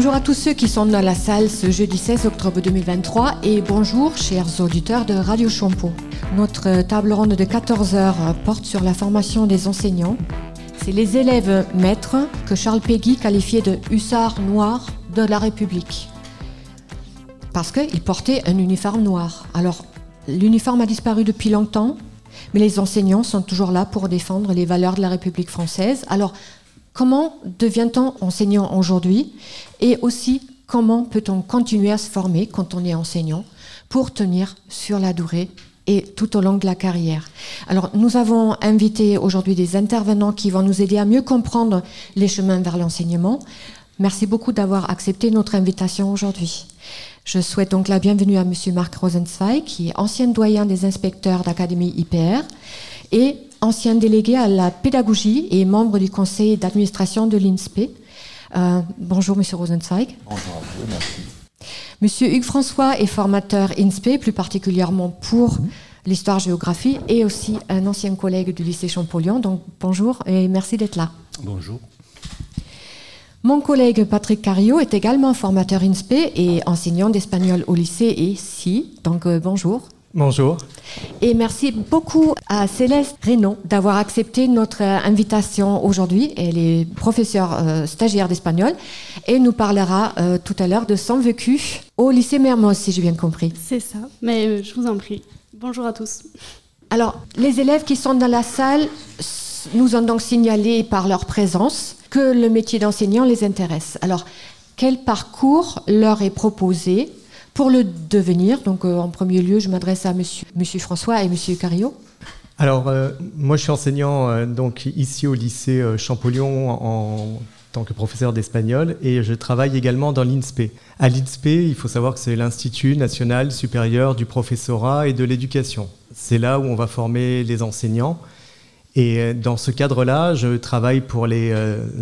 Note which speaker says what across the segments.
Speaker 1: Bonjour à tous ceux qui sont dans la salle ce jeudi 16 octobre 2023 et bonjour chers auditeurs de Radio Champeau. Notre table ronde de 14 heures porte sur la formation des enseignants. C'est les élèves maîtres que Charles Péguy qualifiait de hussards noirs de la République. Parce qu'ils portaient un uniforme noir. Alors, l'uniforme a disparu depuis longtemps, mais les enseignants sont toujours là pour défendre les valeurs de la République française. Alors, comment devient-on enseignant aujourd'hui Et aussi, comment peut-on continuer à se former quand on est enseignant pour tenir sur la durée et tout au long de la carrière? Alors, nous avons invité aujourd'hui des intervenants qui vont nous aider à mieux comprendre les chemins vers l'enseignement. Merci beaucoup d'avoir accepté notre invitation aujourd'hui. Je souhaite donc la bienvenue à Monsieur Marc Rosenzweig, qui est ancien doyen des inspecteurs d'Académie IPR et ancien délégué à la pédagogie et membre du conseil d'administration de l'INSPE. Euh, bonjour Monsieur Rosenzweig.
Speaker 2: Bonjour à vous, merci.
Speaker 1: Monsieur Hugues François est formateur INSPE, plus particulièrement pour l'histoire-géographie, et aussi un ancien collègue du lycée Champollion. Donc bonjour et merci d'être là.
Speaker 2: Bonjour.
Speaker 1: Mon collègue Patrick Cario est également formateur INSPE et enseignant d'espagnol au lycée et si. Donc euh, bonjour.
Speaker 3: Bonjour.
Speaker 1: Et merci beaucoup à Céleste Renaud d'avoir accepté notre euh, invitation aujourd'hui. Elle est professeure euh, stagiaire d'espagnol et nous parlera euh, tout à l'heure de son vécu au lycée Mermoz, si j'ai bien compris.
Speaker 4: C'est ça, mais euh, je vous en prie. Bonjour à tous.
Speaker 1: Alors, les élèves qui sont dans la salle nous ont donc signalé par leur présence que le métier d'enseignant les intéresse. Alors, quel parcours leur est proposé pour le devenir Donc, euh, en premier lieu, je m'adresse à monsieur, François et monsieur Cario.
Speaker 3: Alors, euh, moi, je suis enseignant euh, donc ici au lycée Champollion en tant que professeur d'espagnol et je travaille également dans l'INSPE. À l'INSPE, il faut savoir que c'est l'Institut national supérieur du professorat et de l'éducation. C'est là où on va former les enseignants. Et dans ce cadre-là, je travaille pour les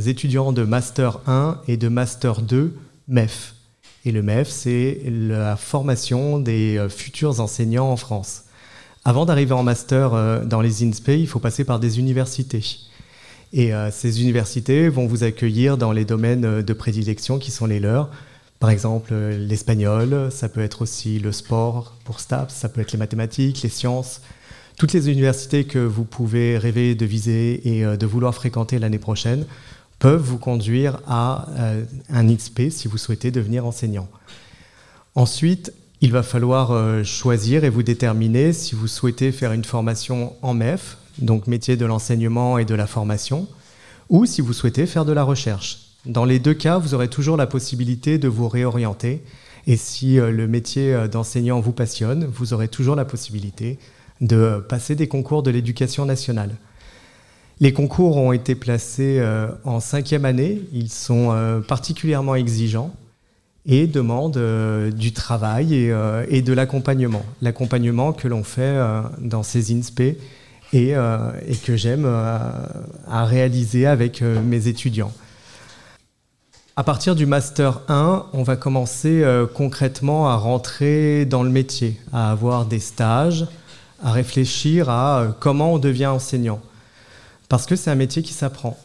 Speaker 3: étudiants de Master 1 et de Master 2 MEF. Et le MEF, c'est la formation des euh, futurs enseignants en France. Avant d'arriver en master euh, dans les INSPE, il faut passer par des universités. Et euh, ces universités vont vous accueillir dans les domaines de prédilection qui sont les leurs. Par exemple, l'espagnol, ça peut être aussi le sport pour STAPS, ça peut être les mathématiques, les sciences. Toutes les universités que vous pouvez rêver de viser et de vouloir fréquenter l'année prochaine peuvent vous conduire à euh, un INSPE si vous souhaitez devenir enseignant. Ensuite, il va falloir euh, choisir et vous déterminer si vous souhaitez faire une formation en MEF, donc métier de l'enseignement et de la formation, ou si vous souhaitez faire de la recherche. Dans les deux cas, vous aurez toujours la possibilité de vous réorienter. Et si euh, le métier d'enseignant vous passionne, vous aurez toujours la possibilité de passer des concours de l'éducation nationale. Les concours ont été placés euh, en cinquième année. Ils sont euh, particulièrement exigeants et demandent euh, du travail et, de l'accompagnement. L'accompagnement que l'on fait dans ces INSPE et, que j'aime à réaliser avec mes étudiants. À partir du Master 1, on va commencer concrètement à rentrer dans le métier, à avoir des stages, à réfléchir à comment on devient enseignant. Parce que c'est un métier qui s'apprend.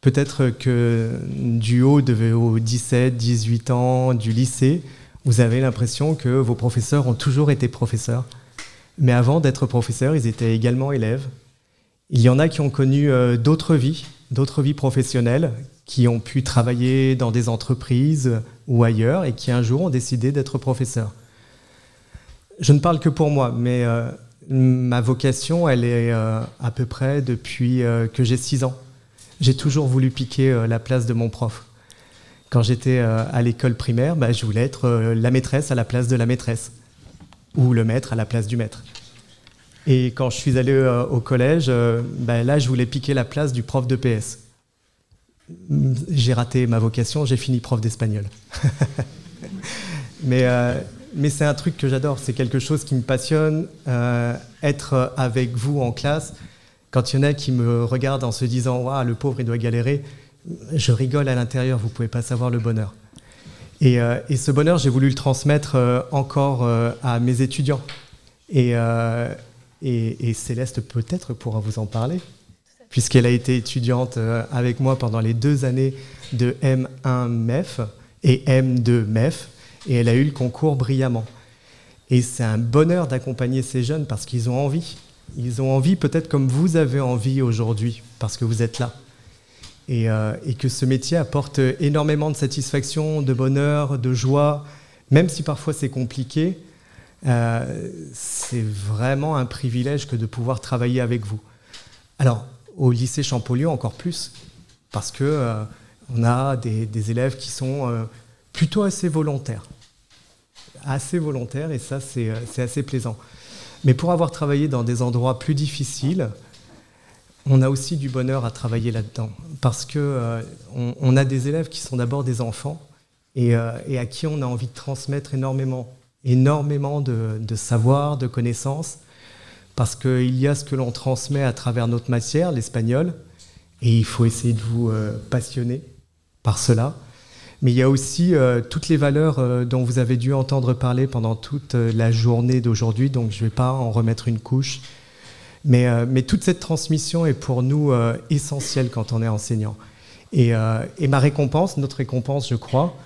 Speaker 3: Peut-être que du haut de vos 17, 18 ans du lycée, vous avez l'impression que vos professeurs ont toujours été professeurs. Mais avant d'être professeurs, ils étaient également élèves. Il y en a qui ont connu euh, d'autres vies, d'autres vies professionnelles, qui ont pu travailler dans des entreprises ou ailleurs et qui un jour ont décidé d'être professeurs. Je ne parle que pour moi, mais euh, ma vocation, elle est euh, à peu près depuis euh, que j'ai 6 ans. J'ai toujours voulu piquer euh, la place de mon prof. Quand j'étais à l'école primaire, bah, je voulais être la maîtresse à la place de la maîtresse, ou le maître à la place du maître. Et quand je suis allé au collège, bah, là, je voulais piquer la place du prof de PS. J'ai raté ma vocation, j'ai fini prof d'espagnol. mais mais c'est un truc que j'adore, c'est quelque chose qui me passionne. euh, être avec vous en classe, quand il y en a qui me regardent en se disant Waouh, le pauvre, il doit galérer, je rigole à l'intérieur, vous pouvez pas savoir le bonheur. Et, euh, et ce bonheur, j'ai voulu le transmettre euh, encore euh, à mes étudiants. Et, euh, et, Céleste, peut-être, pourra vous en parler, puisqu'elle a été étudiante euh, avec moi pendant les deux années de M1 MEF. et M de MEF, et elle a eu le concours brillamment. Et c'est un bonheur d'accompagner ces jeunes parce qu'ils ont envie. Ils ont envie, peut-être comme vous avez envie aujourd'hui, parce que vous êtes là. Et, euh, que ce métier apporte énormément de satisfaction, de bonheur, de joie, même si parfois c'est compliqué. Euh, c'est vraiment un privilège que de pouvoir travailler avec vous. Alors, au lycée Champollion, encore plus, parce que euh, on a des, des, élèves qui sont euh, plutôt assez volontaires. Assez volontaires, et ça, c'est assez plaisant. Mais pour avoir travaillé dans des endroits plus difficiles, on a aussi du bonheur à travailler là-dedans. Parce que on, a des élèves qui sont d'abord des enfants et, et, à qui on a envie de transmettre énormément énormément de, savoir, de connaissances, parce qu'il y a ce que l'on transmet à travers notre matière, l'espagnol, et il faut essayer de vous euh, passionner par cela. Mais il y a aussi euh, toutes les valeurs euh, dont vous avez dû entendre parler pendant toute la journée d'aujourd'hui, donc je ne vais pas en remettre une couche. Mais, toute cette transmission est pour nous essentielle quand on est enseignant. Et, et, ma récompense, notre récompense, je crois,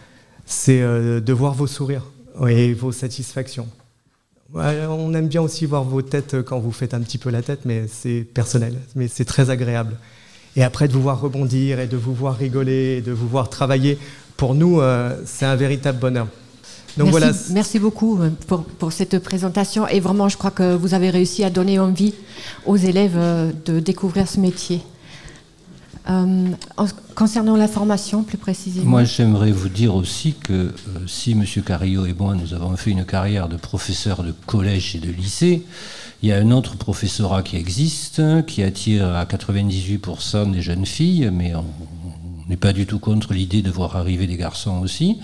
Speaker 3: c'est de voir vos sourires. Oui, vos satisfactions. On aime bien aussi voir vos têtes quand vous faites un petit peu la tête, mais c'est personnel, mais c'est très agréable. Et après, de vous voir rebondir et de vous voir rigoler et de vous voir travailler, pour nous, euh, c'est un véritable bonheur.
Speaker 1: Donc merci, voilà. merci beaucoup euh, pour, pour, cette présentation. Et vraiment, je crois que vous avez réussi à donner envie aux élèves euh, de découvrir ce métier. Euh, concernant la formation, plus précisément
Speaker 2: Moi, j'aimerais vous dire aussi que euh, si M. Carillo et moi, nous avons fait une carrière de professeur de collège et de lycée, il y a un autre professorat qui existe, qui attire à 98% des jeunes filles, mais on n'est pas du tout contre l'idée de voir arriver des garçons aussi.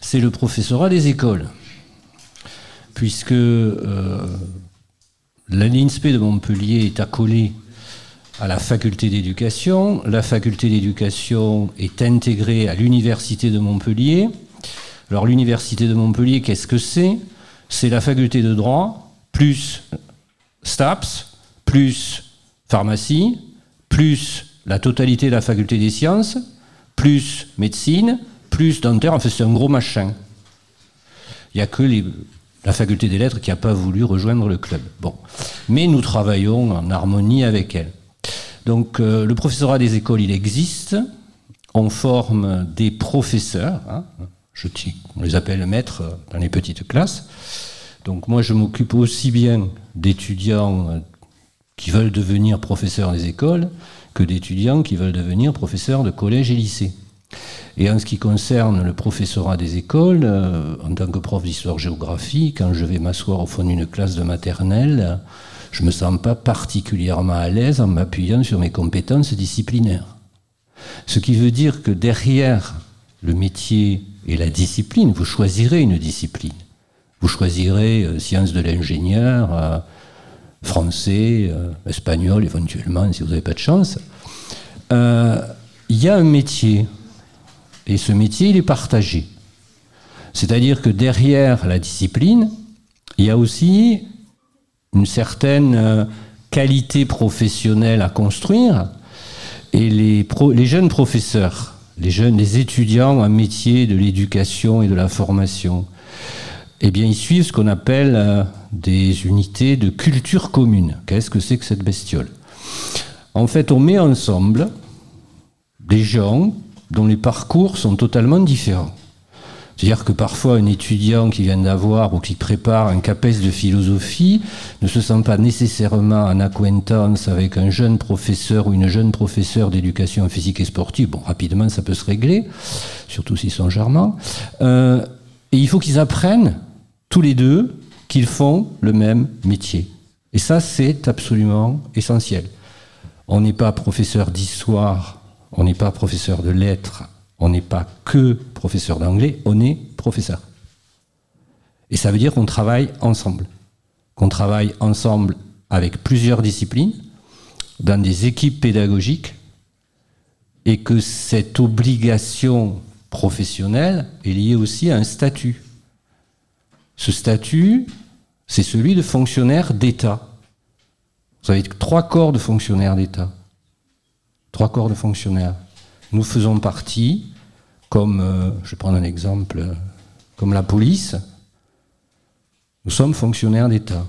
Speaker 2: C'est le professorat des écoles. Puisque euh, l'INSPE de Montpellier est accolée à la faculté d'éducation. La faculté d'éducation est intégrée à l'université de Montpellier. Alors l'université de Montpellier, qu'est-ce que c'est? C'est la faculté de droit, plus STAPS, plus pharmacie, plus la totalité de la faculté des sciences, plus médecine, plus dentaire. Enfin, c'est un gros machin. Il n'y a que la faculté des lettres qui n'a pas voulu rejoindre le club. Bon. Mais nous travaillons en harmonie avec elle. Donc euh, le professorat des écoles, il existe. On forme des professeurs. Hein. on les appelle maîtres dans les petites classes. Donc moi, je m'occupe aussi bien d'étudiants euh, qui veulent devenir professeurs des écoles que d'étudiants qui veulent devenir professeurs de collège et lycée. Et en ce qui concerne le professorat des écoles, euh, en tant que prof d'histoire-géographie, quand je vais m'asseoir au fond d'une classe de maternelle, je ne me sens pas particulièrement à l'aise en m'appuyant sur mes compétences disciplinaires. Ce qui veut dire que derrière le métier et la discipline, vous choisirez une discipline. Vous choisirez euh, sciences de l'ingénieur, euh, français, euh, espagnol éventuellement si vous n'avez pas de chance. Il y a un métier et ce métier il est partagé. C'est-à-dire que derrière la discipline, il y a aussi une certaine euh, qualité professionnelle à construire. Et les, jeunes professeurs, les étudiants en métier de l'éducation et de la formation, eh bien, ils suivent ce qu'on appelle euh, des unités de culture commune. Qu'est-ce que c'est que cette bestiole? En fait, on met ensemble des gens dont les parcours sont totalement différents. C'est-à-dire que parfois un étudiant qui vient d'avoir ou qui prépare un CAPES de philosophie ne se sent pas nécessairement en acquaintance avec un jeune professeur ou une jeune professeure d'éducation physique et sportive. Bon, rapidement, ça peut se régler, surtout s'ils sont charmants. Euh, et il faut qu'ils apprennent tous les deux qu'ils font le même métier. Et ça, c'est absolument essentiel. On n'est pas professeur d'histoire, on n'est pas professeur de lettres, on n'est pas que professeur d'anglais, on est professeur. Et ça veut dire qu'on travaille ensemble. Qu'on travaille ensemble avec plusieurs disciplines, dans des équipes pédagogiques, et que cette obligation professionnelle est liée aussi à un statut. Ce statut, c'est celui de fonctionnaire d'État. Vous avez trois corps de fonctionnaires d'État. Trois corps de fonctionnaires. Nous faisons partie comme, euh, je vais prendre un exemple, euh, comme la police, nous sommes fonctionnaires d'État.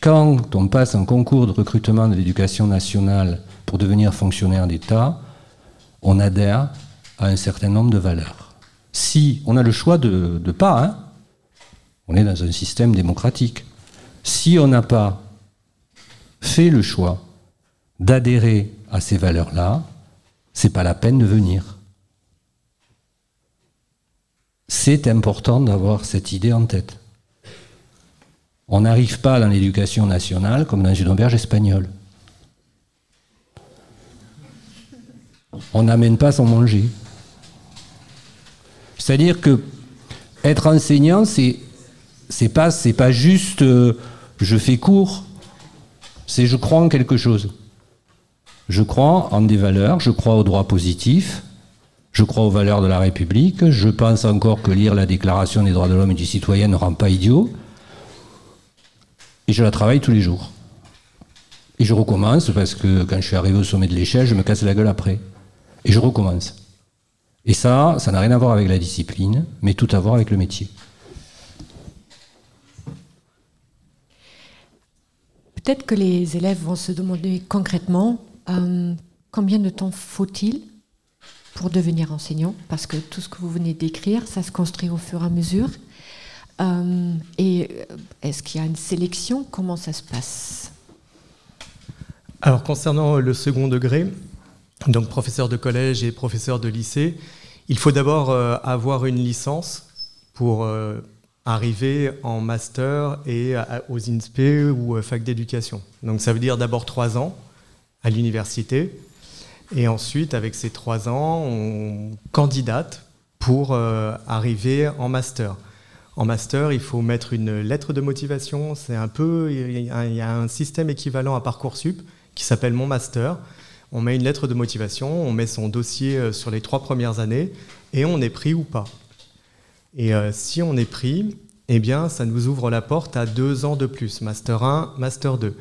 Speaker 2: Quand on passe un concours de recrutement de l'éducation nationale pour devenir fonctionnaire d'État, on adhère à un certain nombre de valeurs. Si on a le choix de, de pas, hein, on est dans un système démocratique. Si on n'a pas fait le choix d'adhérer à ces valeurs-là, c'est pas la peine de venir. C'est important d'avoir cette idée en tête. On n'arrive pas dans l'éducation nationale comme dans une auberge espagnole. On n'amène pas son manger. C'est-à-dire que être enseignant, c'est c'est pas c'est pas juste euh, je fais cours, c'est je crois en quelque chose. Je crois en des valeurs, je crois au droit positif, je crois aux valeurs de la République, je pense encore que lire la Déclaration des droits de l'homme et du citoyen ne rend pas idiot, et je la travaille tous les jours. Et je recommence parce que quand je suis arrivé au sommet de l'échelle, je me casse la gueule après. Et je recommence. Et ça, ça n'a rien à voir avec la discipline, mais tout à voir avec le métier.
Speaker 1: Peut-être que les élèves vont se demander concrètement euh, combien de temps faut-il pour devenir enseignant? Parce que tout ce que vous venez d'écrire, ça se construit au fur et à mesure. Euh, et euh, est-ce qu'il y a une sélection? Comment ça se passe?
Speaker 3: Alors concernant le second degré, donc professeur de collège et professeur de lycée, il faut d'abord avoir une licence pour arriver en master et aux INSPE ou fac d'éducation. Donc ça veut dire d'abord trois ans à l'université et ensuite avec ces trois ans on candidate pour euh, arriver en master. En master, il faut mettre une lettre de motivation. C'est un peu, il y a un système équivalent à Parcoursup qui s'appelle Mon Master. On met une lettre de motivation, on met son dossier euh, sur les trois premières années et on est pris ou pas. Et euh, si on est pris, eh bien, ça nous ouvre la porte à deux ans de plus, Master 1, Master 2.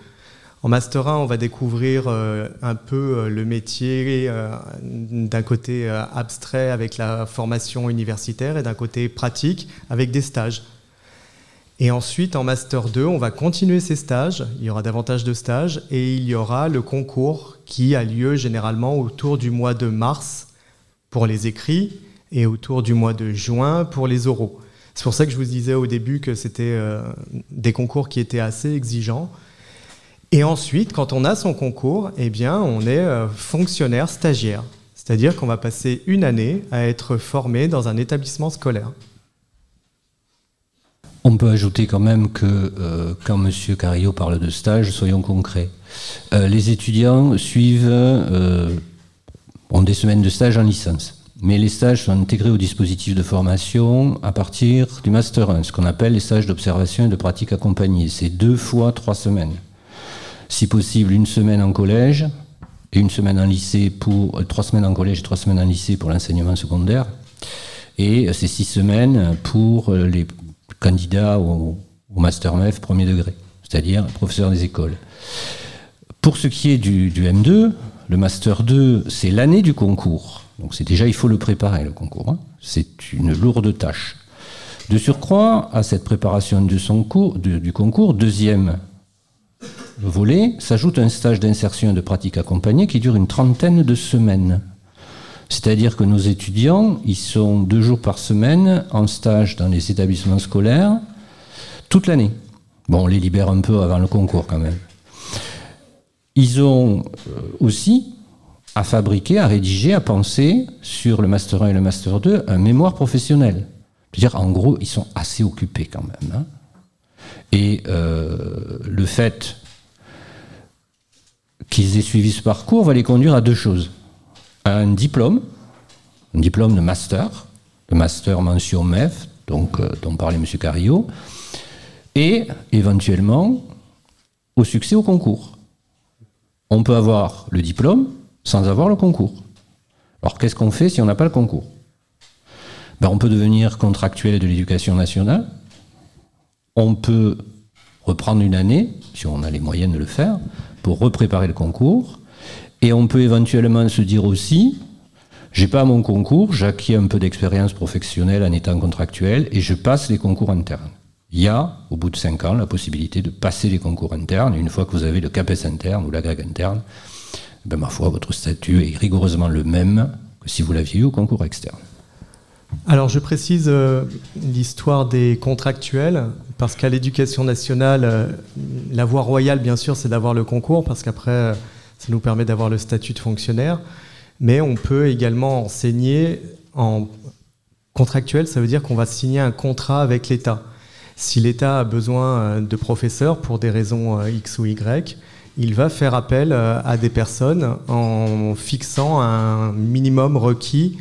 Speaker 3: En Master 1, on va découvrir euh, un peu euh, le métier d'un côté abstrait avec la formation universitaire et d'un côté pratique avec des stages. Et ensuite, en Master 2, on va continuer ces stages. Il y aura davantage de stages et il y aura le concours qui a lieu généralement autour du mois de mars pour les écrits et autour du mois de juin pour les oraux. C'est pour ça que je vous disais au début que c'était euh, des concours qui étaient assez exigeants. Et ensuite, quand on a son concours, eh bien, on est euh, fonctionnaire stagiaire. C'est-à-dire qu'on va passer une année à être formé dans un établissement scolaire.
Speaker 2: On peut ajouter quand même que euh, quand M. Carillo parle de stage, soyons concrets. les étudiants suivent ont des semaines de stage en licence. Mais les stages sont intégrés au dispositif de formation à partir du Master 1, ce qu'on appelle les stages d'observation et de pratique accompagnée. C'est deux fois trois semaines. Si possible, une semaine en collège et une semaine en lycée pour euh, trois semaines en collège et trois semaines en lycée pour l'enseignement secondaire. Et euh, c'est six semaines pour euh, les candidats au, Master MEF premier degré, c'est-à-dire professeurs des écoles. Pour ce qui est du, du M2, le Master 2, c'est l'année du concours. Donc c'est déjà, il faut le préparer, le concours. Hein. C'est une lourde tâche. De surcroît, à cette préparation du concours, deuxième volet, s'ajoute un stage d'insertion et de pratique accompagnée qui dure une trentaine de semaines. C'est-à-dire que nos étudiants, ils sont deux jours par semaine en stage dans les établissements scolaires toute l'année. Bon, on les libère un peu avant le concours quand même. Ils ont euh, aussi à fabriquer, à rédiger, à penser sur le Master 1 et le Master 2 un mémoire professionnel. Je veux dire, en gros, ils sont assez occupés quand même. Hein. Et euh, le fait qu'ils aient suivi ce parcours va les conduire à deux choses. un diplôme, un diplôme de master, le master mention MEF, donc, euh, dont parlait M. Carillo, et éventuellement au succès au concours. On peut avoir le diplôme, sans avoir le concours. Alors qu'est-ce qu'on fait si on n'a pas le concours? Ben, On peut devenir contractuel de l'éducation nationale, on peut reprendre une année, si on a les moyens de le faire, pour repréparer le concours, et on peut éventuellement se dire aussi, J'ai pas mon concours, j'acquiers un peu d'expérience professionnelle en étant contractuel et je passe les concours internes. Il y a, au bout de 5 ans, la possibilité de passer les concours internes. une fois que vous avez le CAPES interne ou l'AGAG interne, ben, ma foi, votre statut est rigoureusement le même que si vous l'aviez eu au concours externe.
Speaker 3: Alors je précise euh, l'histoire des contractuels, parce qu'à l'éducation nationale, euh, la voie royale, bien sûr, c'est d'avoir le concours, parce qu'après, euh, ça nous permet d'avoir le statut de fonctionnaire. Mais on peut également enseigner en contractuel, ça veut dire qu'on va signer un contrat avec l'État. Si l'État a besoin de professeurs pour des raisons X ou Y, il va faire appel à des personnes en fixant un minimum requis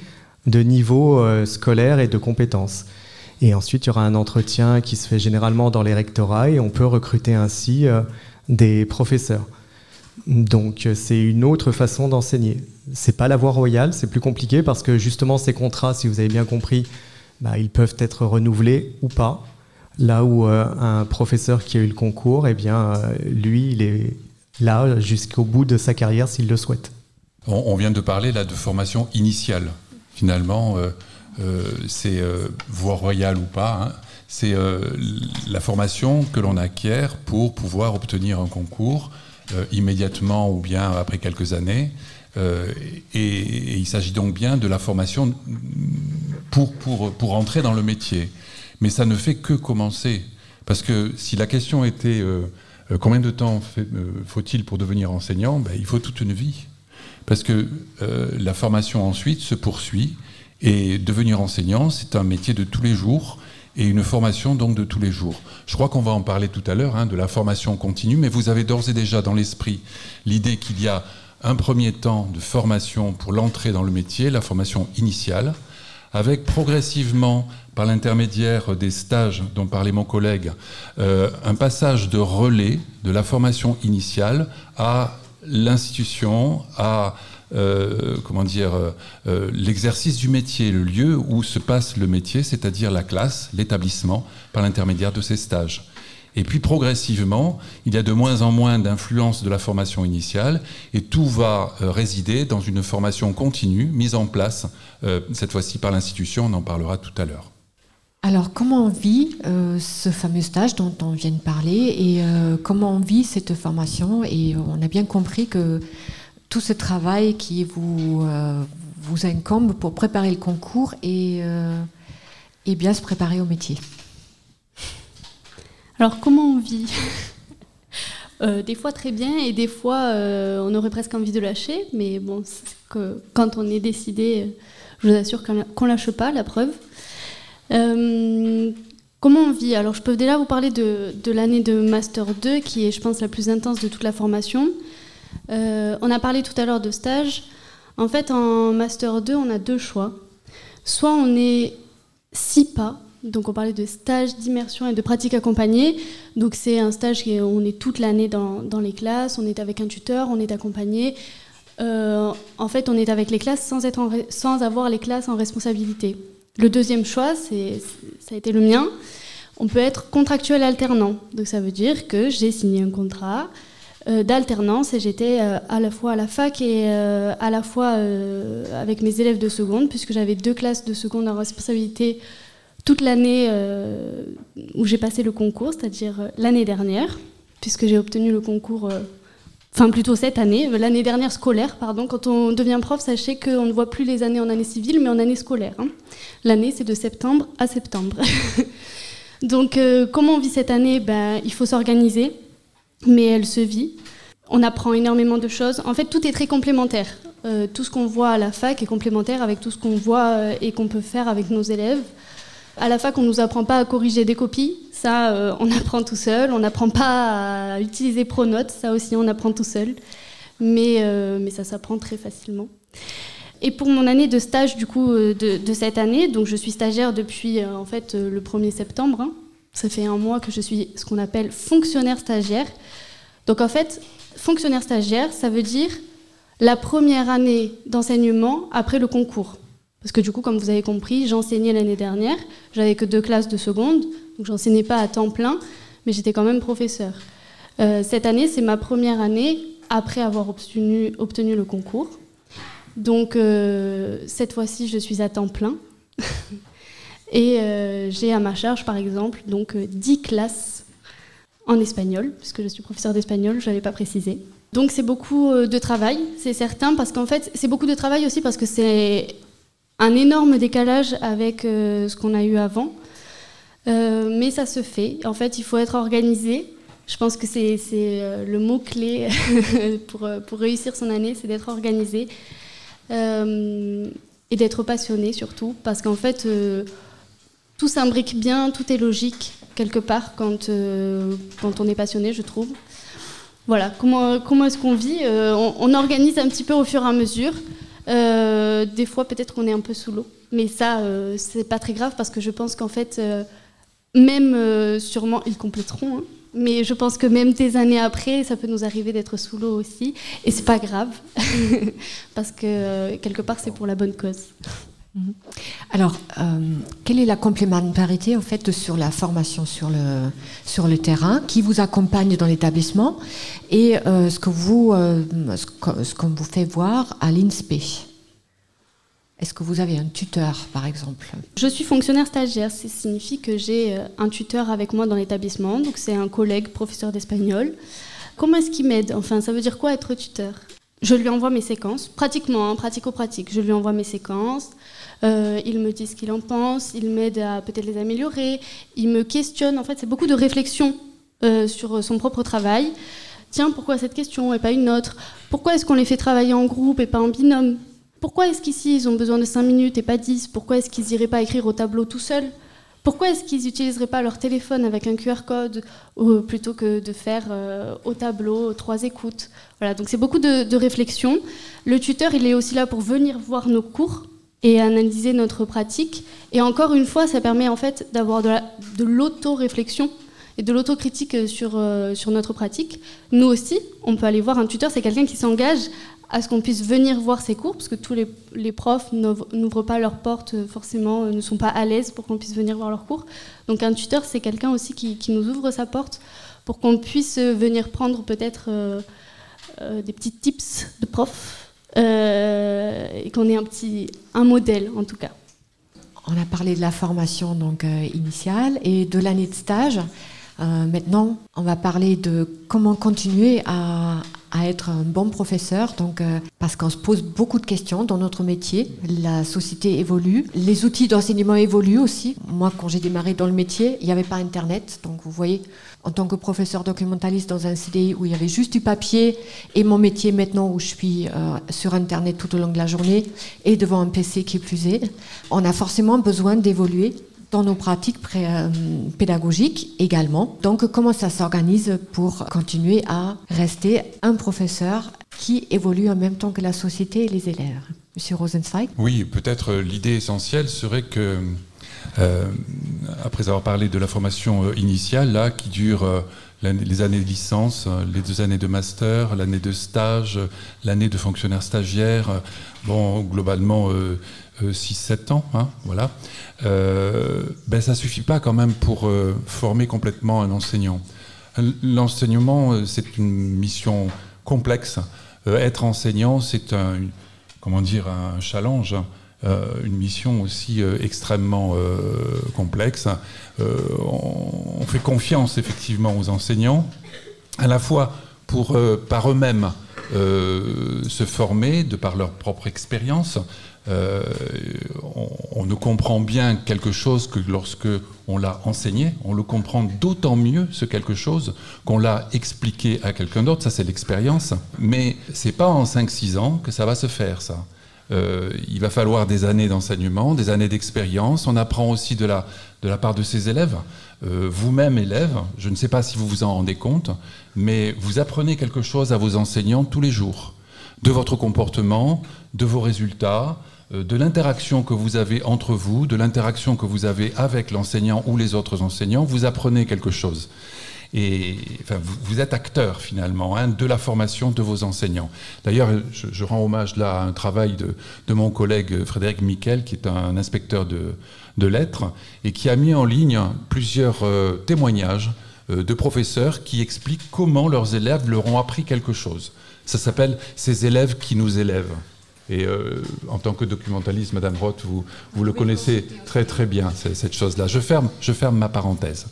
Speaker 3: de niveau euh, scolaire et de compétences. Et ensuite, il y aura un entretien qui se fait généralement dans les rectorats et on peut recruter ainsi euh, des professeurs. Donc, euh, c'est une autre façon d'enseigner. C'est pas la voie royale, c'est plus compliqué parce que justement, ces contrats, si vous avez bien compris, bah, ils peuvent être renouvelés ou pas. Là où un professeur qui a eu le concours, eh bien, lui, il est là jusqu'au bout de sa carrière s'il le souhaite.
Speaker 5: On vient de parler là de formation initiale finalement, euh, euh, c'est euh, voie royale ou pas, hein, c'est la formation que l'on acquiert pour pouvoir obtenir un concours immédiatement ou bien après quelques années. Et, il s'agit donc bien de la formation pour, pour, pour entrer dans le métier. Mais ça ne fait que commencer. Parce que si la question était combien de temps faut-il pour devenir enseignant, ben, il faut toute une vie. Parce que euh, la formation ensuite se poursuit et devenir enseignant, c'est un métier de tous les jours et une formation donc de tous les jours. Je crois qu'on va en parler tout à l'heure, hein, de la formation continue, mais vous avez d'ores et déjà dans l'esprit l'idée qu'il y a un premier temps de formation pour l'entrée dans le métier, la formation initiale, avec progressivement, par l'intermédiaire des stages dont parlait mon collègue, euh, un passage de relais de la formation initiale à l'institution à euh, comment dire euh, l'exercice du métier, le lieu où se passe le métier, c'est-à-dire la classe, l'établissement, par l'intermédiaire de ces stages. Et puis progressivement, il y a de moins en moins d'influence de la formation initiale et tout va euh, résider dans une formation continue mise en place, cette fois-ci par l'institution, on en parlera tout à l'heure.
Speaker 1: Alors, comment on vit euh, ce fameux stage dont on vient de parler et euh, comment on vit cette formation Et on a bien compris que tout ce travail qui vous, euh, vous incombe pour préparer le concours et, et bien se préparer au métier.
Speaker 4: Alors, comment on vit? Des fois très bien et des fois on aurait presque envie de lâcher, mais bon, quand on est décidé, je vous assure qu'on lâche pas, la preuve. Euh, comment on vit? Alors, je peux déjà vous parler de, l'année de Master 2, qui est, je pense, la plus intense de toute la formation. Euh, on a parlé tout à l'heure de stage. En fait, en Master 2, on a deux choix. Soit on est six pas, donc on parlait de stage d'immersion et de pratique accompagnée. Donc c'est un stage où on est toute l'année dans, les classes, on est avec un tuteur, on est accompagné. Euh, en fait, on est avec les classes sans, être sans avoir les classes en responsabilité. Le deuxième choix, ça a été le mien. On peut être contractuel alternant. Donc ça veut dire que j'ai signé un contrat euh, d'alternance et j'étais euh, à la fois à la fac et à la fois avec mes élèves de seconde, puisque j'avais deux classes de seconde en responsabilité toute l'année où j'ai passé le concours, c'est-à-dire l'année dernière, puisque j'ai obtenu le concours enfin plutôt cette année, l'année dernière scolaire, pardon. Quand on devient prof, sachez qu'on ne voit plus les années en année civile, mais en année scolaire. Hein. L'année, c'est de septembre à septembre. Donc, euh, comment on vit cette année? Ben, Il faut s'organiser, mais elle se vit. On apprend énormément de choses. En fait, tout est très complémentaire. Euh, tout ce qu'on voit à la fac est complémentaire avec tout ce qu'on voit euh, et qu'on peut faire avec nos élèves. À la fac, on ne nous apprend pas à corriger des copies, ça, euh, on apprend tout seul. On n'apprend pas à utiliser Pronote, ça aussi, on apprend tout seul. Mais, euh, mais ça s'apprend très facilement. Et pour mon année de stage du coup euh, de, cette année, donc je suis stagiaire depuis en fait le 1er septembre. Hein. Ça fait un mois que je suis ce qu'on appelle fonctionnaire stagiaire. Donc en fait, fonctionnaire stagiaire, ça veut dire la première année d'enseignement après le concours. Parce que du coup, comme vous avez compris, j'enseignais l'année dernière, j'avais que deux classes de seconde, donc j'enseignais pas à temps plein, mais j'étais quand même professeur. Euh, cette année, c'est ma première année après avoir obtenu, le concours. Donc cette fois-ci, je suis à temps plein. Et j'ai à ma charge, par exemple, donc 10 classes en espagnol, puisque je suis professeur d'espagnol, je n'avais pas précisé. Donc c'est beaucoup de travail, c'est certain, parce qu'en fait, c'est beaucoup de travail aussi parce que c'est un énorme décalage avec ce qu'on a eu avant. mais ça se fait. En fait, il faut être organisé. Je pense que c'est euh, le mot-clé pour, euh, réussir son année, c'est d'être organisé euh, et d'être passionné surtout, parce qu'en fait, tout s'imbrique bien, tout est logique quelque part quand, quand on est passionné, je trouve. Voilà, comment, comment est-ce qu'on vit? On, organise un petit peu au fur et à mesure. Des fois, peut-être qu'on est un peu sous l'eau, mais ça, c'est pas très grave parce que je pense qu'en fait, même sûrement, ils compléteront. Hein, mais je pense que même des années après, ça peut nous arriver d'être sous l'eau aussi. Et c'est pas grave, parce que euh, quelque part, c'est pour la bonne cause.
Speaker 1: Mhm. Alors, euh, quelle est la complémentarité en fait sur la formation sur le, sur le terrain qui vous accompagne dans l'établissement et euh, ce que vous ce qu'on vous fait voir à l'INSPE? Est-ce que vous avez un tuteur, par exemple?
Speaker 4: Je suis fonctionnaire stagiaire. Ça signifie que j'ai euh, un tuteur avec moi dans l'établissement. Donc, c'est un collègue professeur d'espagnol. Comment est-ce qu'il m'aide? Enfin, ça veut dire quoi être tuteur? Je lui envoie mes séquences, pratiquement, hein, pratico-pratique. Je lui envoie mes séquences. Euh, il me dit ce qu'il en pense. Il m'aide à peut-être les améliorer. Il me questionne. En fait, c'est beaucoup de réflexion euh, sur son propre travail. Tiens, pourquoi cette question et pas une autre? Pourquoi est-ce qu'on les fait travailler en groupe et pas en binôme? Pourquoi est-ce qu'ici ils ont besoin de 5 minutes et pas 10 Pourquoi est-ce qu'ils n'iraient pas écrire au tableau tout seuls? Pourquoi est-ce qu'ils n'utiliseraient pas leur téléphone avec un QR code plutôt que de faire euh, au tableau trois écoutes? Voilà, donc c'est beaucoup de, réflexion. Le tuteur, il est aussi là pour venir voir nos cours et analyser notre pratique. Et encore une fois, ça permet en fait d'avoir de l'auto-réflexion et de l'autocritique sur, euh, sur notre pratique. Nous aussi, on peut aller voir un tuteur, c'est quelqu'un qui s'engage à ce qu'on puisse venir voir ces cours, parce que tous les, profs n'ouvrent pas leurs portes euh, forcément, euh, ne sont pas à l'aise pour qu'on puisse venir voir leurs cours. Donc un tuteur, c'est quelqu'un aussi qui, nous ouvre sa porte pour qu'on puisse euh, venir prendre peut-être des petits tips de prof et qu'on ait un petit un modèle en tout cas.
Speaker 1: On a parlé de la formation donc initiale et de l'année de stage. Maintenant, on va parler de comment continuer à, à être un bon professeur, donc, euh, parce qu'on se pose beaucoup de questions dans notre métier. La société évolue, les outils d'enseignement évoluent aussi. Moi, quand j'ai démarré dans le métier, il n'y avait pas Internet, donc vous voyez, en tant que professeur documentaliste dans un CDI où il y avait juste du papier, et mon métier maintenant où je suis euh, sur Internet tout au long de la journée, et devant un PC qui est plus est, on a forcément besoin d'évoluer dans nos pratiques euh, pédagogiques également. Donc comment ça s'organise pour continuer à rester un professeur qui évolue en même temps que la société et les élèves? Monsieur Rosenzweig
Speaker 5: Oui, peut-être euh, l'idée essentielle serait que, euh, après avoir parlé de la formation initiale, là, qui dure les années de licence, les deux années de master, l'année de stage, l'année de fonctionnaire stagiaire, bon, globalement 6-7 ans, hein, voilà euh, ben ça suffit pas quand même pour euh, former complètement un enseignant. L'enseignement, euh, c'est une mission complexe. Euh, être enseignant, c'est un, comment dire, un challenge, une mission aussi extrêmement complexe. On, fait confiance effectivement aux enseignants, à la fois pour par eux-mêmes se former de par leur propre expérience, euh, on, ne comprend bien quelque chose que lorsque on l'a enseigné, on le comprend d'autant mieux ce quelque chose qu'on l'a expliqué à quelqu'un d'autre, ça c'est l'expérience, mais c'est pas en 5-6 ans que ça va se faire ça. Euh, il va falloir des années d'enseignement, des années d'expérience. On apprend aussi de la, de la part de ses élèves. Euh, vous-même, élève, je ne sais pas si vous vous en rendez compte, mais vous apprenez quelque chose à vos enseignants tous les jours. De votre comportement, de vos résultats, euh, de l'interaction que vous avez entre vous, de l'interaction que vous avez avec l'enseignant ou les autres enseignants, vous apprenez quelque chose. Et enfin, vous, êtes acteur finalement hein, de la formation de vos enseignants. D'ailleurs, je, rends hommage là à un travail de, mon collègue Frédéric Miquel, qui est un inspecteur de, lettres, et qui a mis en ligne plusieurs euh, témoignages euh, de professeurs qui expliquent comment leurs élèves leur ont appris quelque chose. Ça s'appelle Ces élèves qui nous élèvent. Et euh, en tant que documentaliste, Madame Roth, vous, vous le connaissez très très bien, cette chose-là. Je ferme, je ferme ma parenthèse.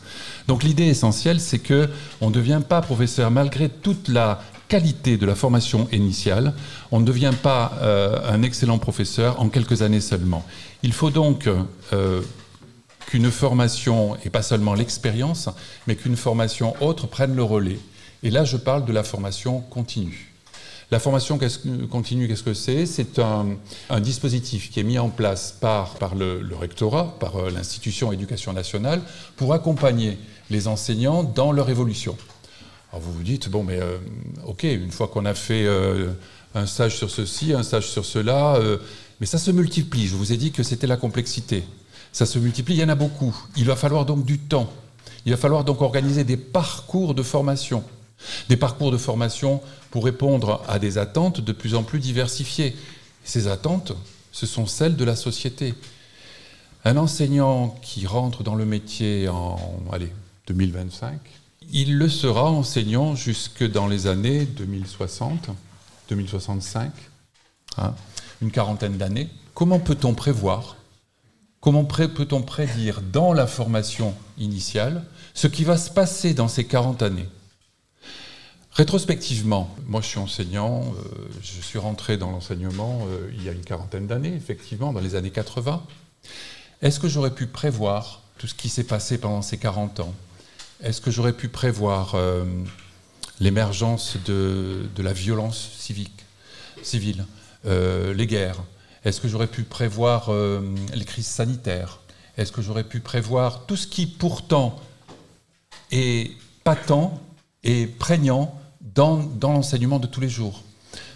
Speaker 5: Donc l'idée essentielle, c'est que on ne devient pas professeur malgré toute la qualité de la formation initiale. On ne devient pas euh, un excellent professeur en quelques années seulement. Il faut donc euh, qu'une formation, et pas seulement l'expérience, mais qu'une formation autre prenne le relais. Et là, je parle de la formation continue. La formation continue, qu'est-ce que c'est? C'est un, dispositif qui est mis en place par, le, rectorat, par euh, l'institution éducation nationale, pour accompagner les enseignants dans leur évolution. Alors vous vous dites, bon, mais euh, ok, une fois qu'on a fait euh, un stage sur ceci, un stage sur cela, mais ça se multiplie. Je vous ai dit que c'était la complexité. Ça se multiplie, il y en a beaucoup. Il va falloir donc du temps. Il va falloir donc organiser des parcours de formation. Des parcours de formation pour répondre à des attentes de plus en plus diversifiées. Ces attentes, ce sont celles de la société. Un enseignant qui rentre dans le métier en allez, 2025, il le sera enseignant jusque dans les années 2060, 2065, hein, une quarantaine d'années. Comment peut-on prévoir, comment peut-on prédire dans la formation initiale ce qui va se passer dans ces 40 années? Rétrospectivement, moi je suis enseignant, euh, je suis rentré dans l'enseignement euh, il y a une quarantaine d'années, effectivement, dans les années 80. Est-ce que j'aurais pu prévoir tout ce qui s'est passé pendant ces 40 ans? Est-ce que j'aurais pu prévoir euh, l'émergence de, la violence civique, civile, les guerres? Est-ce que j'aurais pu prévoir les crises sanitaires? Est-ce que j'aurais pu prévoir tout ce qui pourtant est patent et prégnant dans, l'enseignement de tous les jours.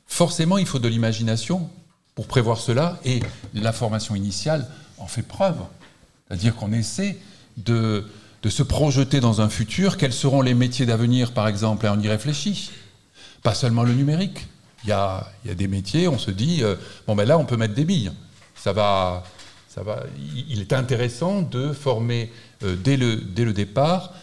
Speaker 5: Forcément, il faut de l'imagination pour prévoir cela, et la formation initiale en fait preuve. C'est-à-dire qu'on essaie de, se projeter dans un futur, quels seront les métiers d'avenir, par exemple, et on y réfléchit. Pas seulement le numérique. Il y a, des métiers, on se dit, euh, bon ben là, on peut mettre des billes. Ça va, ça va, il est intéressant de former euh, dès, le, dès le départ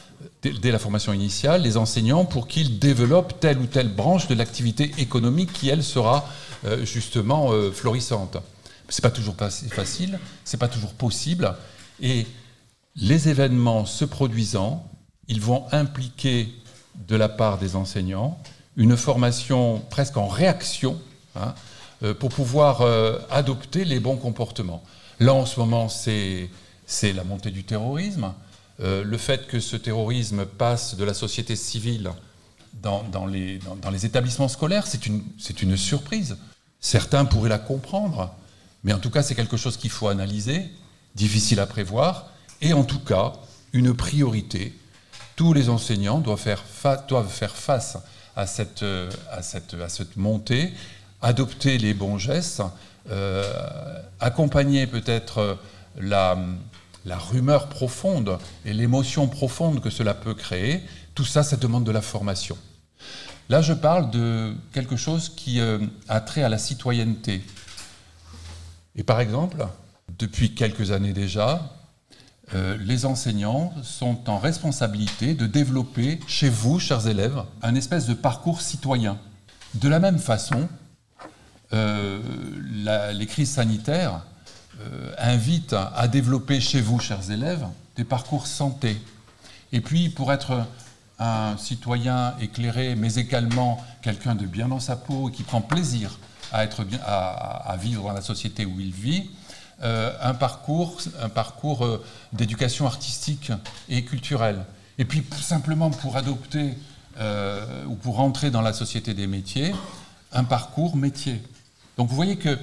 Speaker 5: dès la formation initiale, les enseignants pour qu'ils développent telle ou telle branche de l'activité économique qui, elle, sera euh, justement euh, florissante. Ce n'est pas toujours facile, ce n'est pas toujours possible. Et les événements se produisant, ils vont impliquer de la part des enseignants une formation presque en réaction hein, euh, pour pouvoir adopter les bons comportements. Là, en ce moment, c'est la montée du terrorisme. Euh, le fait que ce terrorisme passe de la société civile dans, les, établissements scolaires, c'est une, surprise. Certains pourraient la comprendre, mais en tout cas, c'est quelque chose qu'il faut analyser, difficile à prévoir, et en tout cas, une priorité. Tous les enseignants doivent faire, face à cette, montée, adopter les bons gestes, euh, accompagner peut-être la, la rumeur profonde et l'émotion profonde que cela peut créer, tout ça, ça demande de la formation. Là, je parle de quelque chose qui euh, a trait à la citoyenneté. Et par exemple, depuis quelques années déjà, euh, les enseignants sont en responsabilité de développer chez vous, chers élèves, un espèce de parcours citoyen. De la même façon, euh, les crises sanitaires invite à développer chez vous, chers élèves, des parcours santé. Et puis, pour être un citoyen éclairé, mais également quelqu'un de bien dans sa peau et qui prend plaisir à, être bien, à, vivre dans la société où il vit, euh, un parcours, un parcours euh, d'éducation artistique et culturelle. Et puis, simplement pour adopter ou pour rentrer dans la société des métiers, un parcours métier. Donc, vous voyez que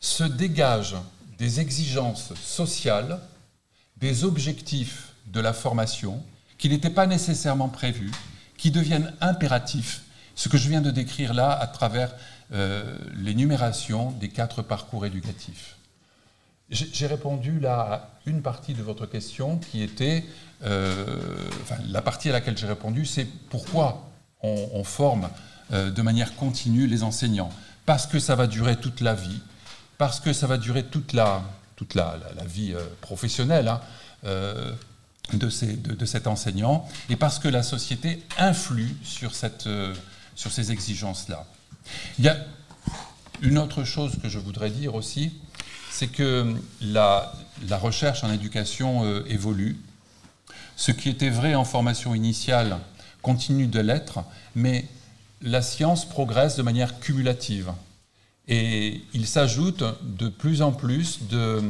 Speaker 5: se dégagent des exigences sociales, des objectifs de la formation qui n'étaient pas nécessairement prévus, qui deviennent impératifs, ce que je viens de décrire là à travers euh, l'énumération des quatre parcours éducatifs. J'ai répondu là à une partie de votre question qui était, euh, la partie à laquelle j'ai répondu, c'est pourquoi on, forme euh, de manière continue les enseignants. Parce que ça va durer toute la vie, parce que ça va durer toute la, toute la, vie euh, professionnelle hein, euh, de, ces, de, cet enseignant, et parce que la société influe sur, cette, euh, sur ces exigences-là. Il y a Une autre chose que je voudrais dire aussi, c'est que la, recherche en éducation évolue. Ce qui était vrai en formation initiale continue de l'être, mais la science progresse de manière cumulative. Et il s'ajoute de plus en plus de,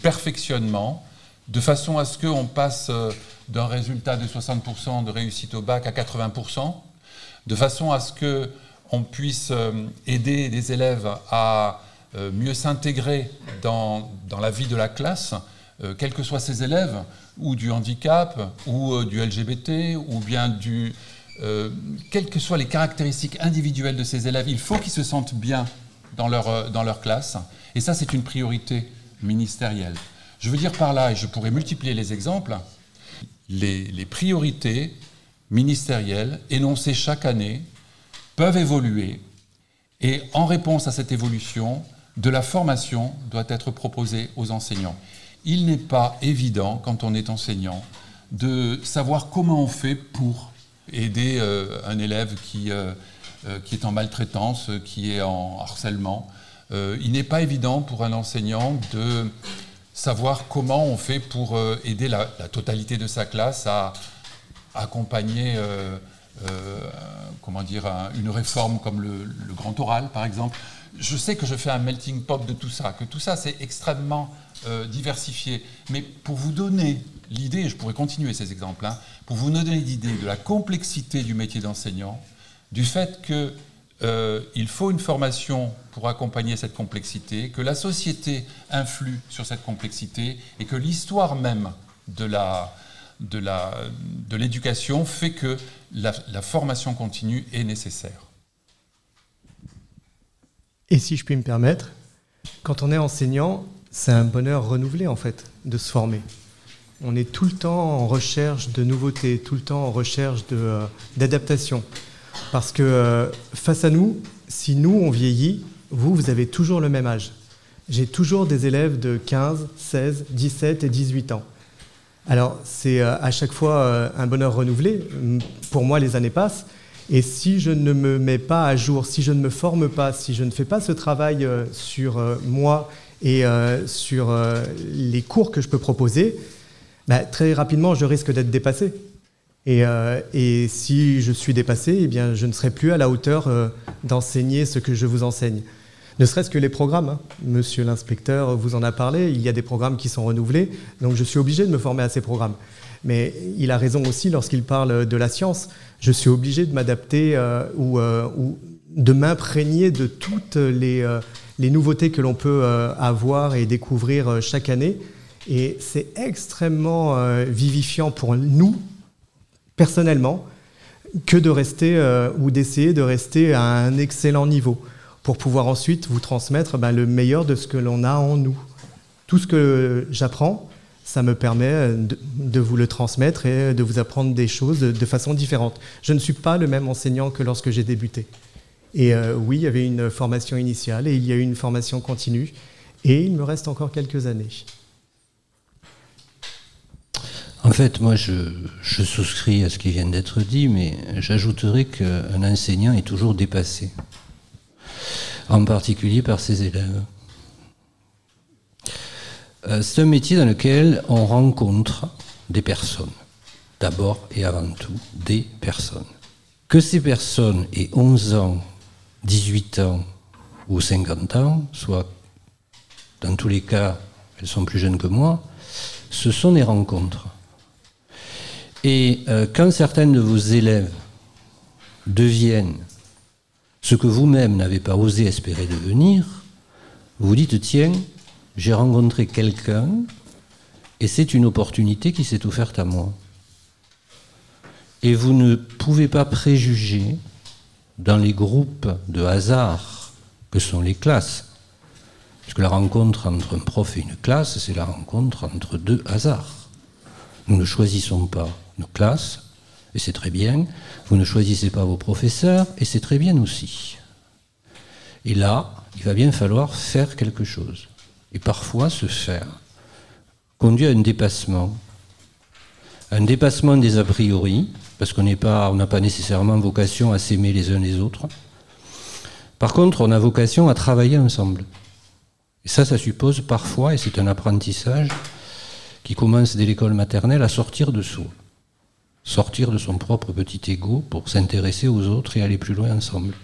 Speaker 5: perfectionnement, de façon à ce qu'on passe euh, d'un résultat de 60% de réussite au bac à 80%, de façon à ce qu'on puisse euh, aider les élèves à euh, mieux s'intégrer dans, dans, la vie de la classe, quels que soient ces élèves, ou du handicap, ou du LGBT, ou bien du... quelles que soient les caractéristiques individuelles de ces élèves, il faut qu'ils se sentent bien dans leur, dans leur classe. Et ça, c'est une priorité ministérielle. Je veux dire par là, et je pourrais multiplier les exemples, les, priorités ministérielles énoncées chaque année peuvent évoluer. Et en réponse à cette évolution, de la formation doit être proposée aux enseignants. Il n'est pas évident, quand on est enseignant, de savoir comment on fait pour aider euh, un élève qui, euh, euh, qui est en maltraitance, qui est en harcèlement, il n'est pas évident pour un enseignant de savoir comment on fait pour aider la, totalité de sa classe à accompagner comment dire, une réforme comme le, grand oral, par exemple. Je sais que je fais un melting pot de tout ça, que tout ça c'est extrêmement diversifié. Mais pour vous donner l'idée, et je pourrais continuer ces exemples, hein, pour vous donner l'idée de la complexité du métier d'enseignant, du fait que euh, faut une formation pour accompagner cette complexité, que la société influe sur cette complexité et que l'histoire même de l'éducation fait que la, formation continue est nécessaire.
Speaker 3: Et si je puis me permettre, quand on est enseignant, c'est un bonheur renouvelé en fait de se former. On est tout le temps en recherche de nouveautés, tout le temps en recherche euh, d'adaptation. Parce que euh, face à nous, si nous, on vieillit, vous, vous avez toujours le même âge. J'ai toujours des élèves de 15, 16, 17 et 18 ans. Alors, c'est euh, à chaque fois un bonheur renouvelé. Pour moi, les années passent. Et si je ne me mets pas à jour, si je ne me forme pas, si je ne fais pas ce travail sur moi et sur les cours que je peux proposer, bah, très rapidement, je risque d'être dépassé. Euh, et, si je suis dépassé, eh bien, je ne serai plus à la hauteur euh, d'enseigner ce que je vous enseigne. Ne serait-ce que les programmes. Hein. Monsieur l'inspecteur vous en a parlé. Il y a des programmes qui sont renouvelés. Donc je suis obligé de me former à ces programmes. Mais il a raison aussi lorsqu'il parle de la science. Je suis obligé de m'adapter euh, ou, de m'imprégner de toutes les, les, nouveautés que l'on peut avoir et découvrir chaque année. Et c'est extrêmement vivifiant pour nous, personnellement que de rester euh, ou d'essayer de rester à un excellent niveau pour pouvoir ensuite vous transmettre ben, le meilleur de ce que l'on a en nous. Tout ce que j'apprends, ça me permet de, vous le transmettre et de vous apprendre des choses de, façon différente. Je ne suis pas le même enseignant que lorsque j'ai débuté. Et euh, oui, il y avait une formation initiale et il y a eu une formation continue et il me reste encore quelques années.
Speaker 2: En fait, moi, je, souscris à ce qui vient d'être dit, mais j'ajouterais qu'un enseignant est toujours dépassé, en particulier par ses élèves. Euh, c'est un métier dans lequel on rencontre des personnes, d'abord et avant tout des personnes. Que ces personnes aient 11 ans, 18 ans ou 50 ans, soit dans tous les cas, elles sont plus jeunes que moi, ce sont des rencontres. Et euh, quand certains de vos élèves deviennent ce que vous-même n'avez pas osé espérer devenir, vous vous dites, tiens, j'ai rencontré quelqu'un et c'est une opportunité qui s'est offerte à moi. Et vous ne pouvez pas préjuger dans les groupes de hasard que sont les classes. Parce que la rencontre entre un prof et une classe, c'est la rencontre entre deux hasards. Nous ne choisissons pas nos classes, et c'est très bien. Vous ne choisissez pas vos professeurs, et c'est très bien aussi. Et là, il va bien falloir faire quelque chose. Et parfois, se faire conduit à un dépassement. Un dépassement des a priori, parce qu'on n'a pas nécessairement vocation à s'aimer les uns les autres. Par contre, on a vocation à travailler ensemble. Et ça, ça suppose parfois, et c'est un apprentissage qui commence dès l'école maternelle, à sortir de soi. Sortir de son propre petit ego pour s'intéresser aux autres et aller plus loin ensemble.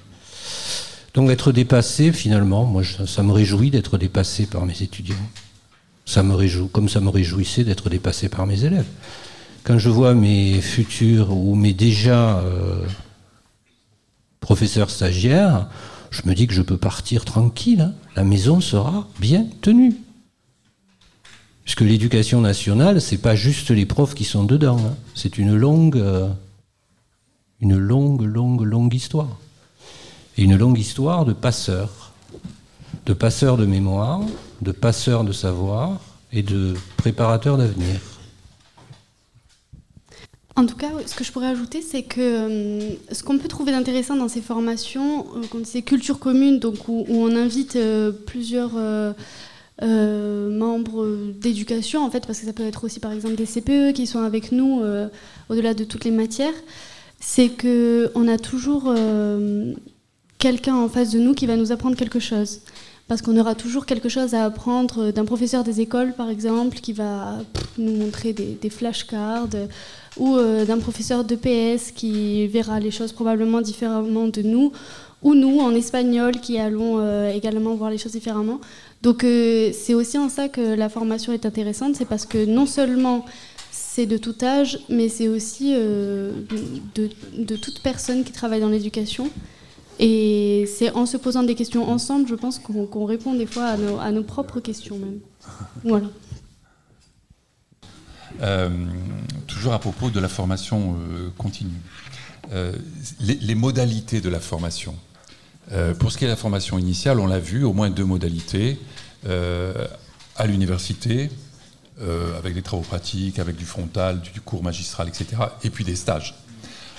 Speaker 2: Donc être dépassé, finalement, moi, ça me réjouit d'être dépassé par mes étudiants. Ça me réjouit, comme ça me réjouissait d'être dépassé par mes élèves. Quand je vois mes futurs ou mes déjà euh, professeurs stagiaires, je me dis que je peux partir tranquille. Hein. La maison sera bien tenue. Puisque l'éducation nationale, c'est pas juste les profs qui sont dedans. Hein. C'est une longue, euh, une longue, longue, longue histoire. Et une longue histoire de passeurs, de passeurs de mémoire, de passeurs de savoir et de préparateurs d'avenir.
Speaker 4: En tout cas, ce que je pourrais ajouter, c'est que euh, ce qu'on peut trouver d'intéressant dans ces formations, euh, comme c'est culture commune, donc où, on invite euh, membres d'éducation, en fait, parce que ça peut être aussi par exemple des CPE qui sont avec nous au-delà de toutes les matières, c'est que on a toujours quelqu'un en face de nous qui va nous apprendre quelque chose parce qu'on aura toujours quelque chose à apprendre d'un professeur des écoles, par exemple, qui va nous montrer des, des flashcards, ou euh, d'un professeur de PS qui verra les choses probablement différemment de nous, ou nous en espagnol qui allons euh, également voir les choses différemment. Donc euh, c'est aussi en ça que la formation est intéressante, c'est parce que non seulement c'est de tout âge, mais c'est aussi de, de, toute personne qui travaille dans l'éducation. Et c'est en se posant des questions ensemble, je pense, qu'on répond des fois à nos, à nos propres questions même. Voilà.
Speaker 5: Euh, toujours à propos de la formation euh, continue. Euh, les, modalités de la formation. Pour ce qui est de la formation initiale, on l'a vu, au moins deux modalités. à l'université, avec des travaux pratiques, avec du frontal, du, cours magistral, etc. Et puis des stages.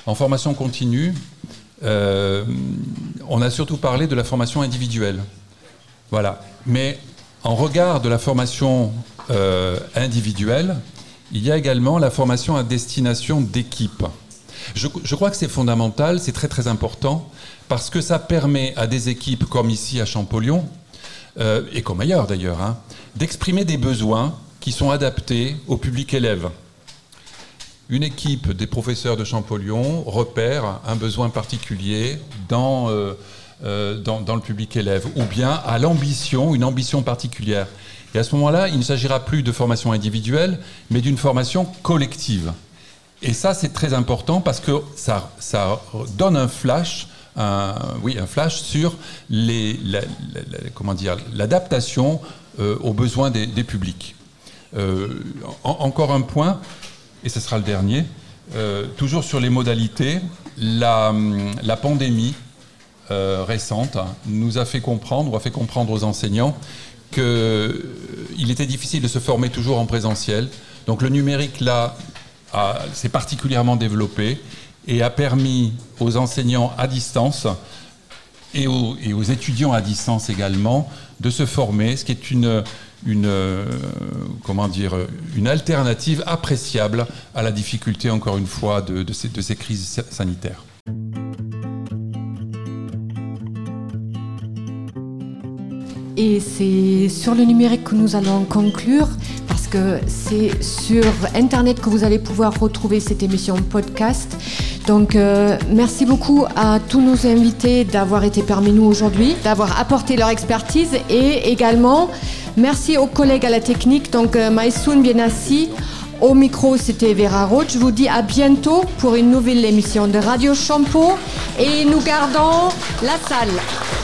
Speaker 5: En formation continue, on a surtout parlé de la formation individuelle. Voilà. Mais en regard de la formation individuelle, il y a également la formation à destination d'équipe. Je, crois que c'est fondamental, c'est très très important, parce que ça permet à des équipes comme ici à Champollion, euh, et comme ailleurs d'ailleurs, hein, d'exprimer des besoins qui sont adaptés au public élève. Une équipe des professeurs de Champollion repère un besoin particulier dans, euh, euh, dans, dans le public élève, ou bien à l'ambition, une ambition particulière. Et à ce moment-là, il ne s'agira plus de formation individuelle, mais d'une formation collective. Et ça, c'est très important parce que ça, ça donne un flash, oui, un flash sur les, comment dire, l'adaptation euh, aux besoins des, publics. Euh, encore un point, et ce sera le dernier, euh, toujours sur les modalités, la, la pandémie récente nous a fait comprendre, ou a fait comprendre aux enseignants, qu'il était difficile de se former toujours en présentiel. Donc le numérique, là, s'est particulièrement développé et a permis aux enseignants à distance et aux, étudiants à distance également de se former, ce qui est une, euh, alternative appréciable à la difficulté, encore une fois, de ces crises sanitaires.
Speaker 1: Et c'est sur le numérique que nous allons conclure parce que c'est sur Internet que vous allez pouvoir retrouver cette émission podcast. Donc euh, merci beaucoup à tous nos invités d'avoir été parmi nous aujourd'hui, d'avoir apporté leur expertise et également merci aux collègues à la technique, donc euh, Maïsoun Bienassi. Au micro, c'était Vera Roth. Je vous dis à bientôt pour une nouvelle émission de Radio Champo et nous gardons la salle.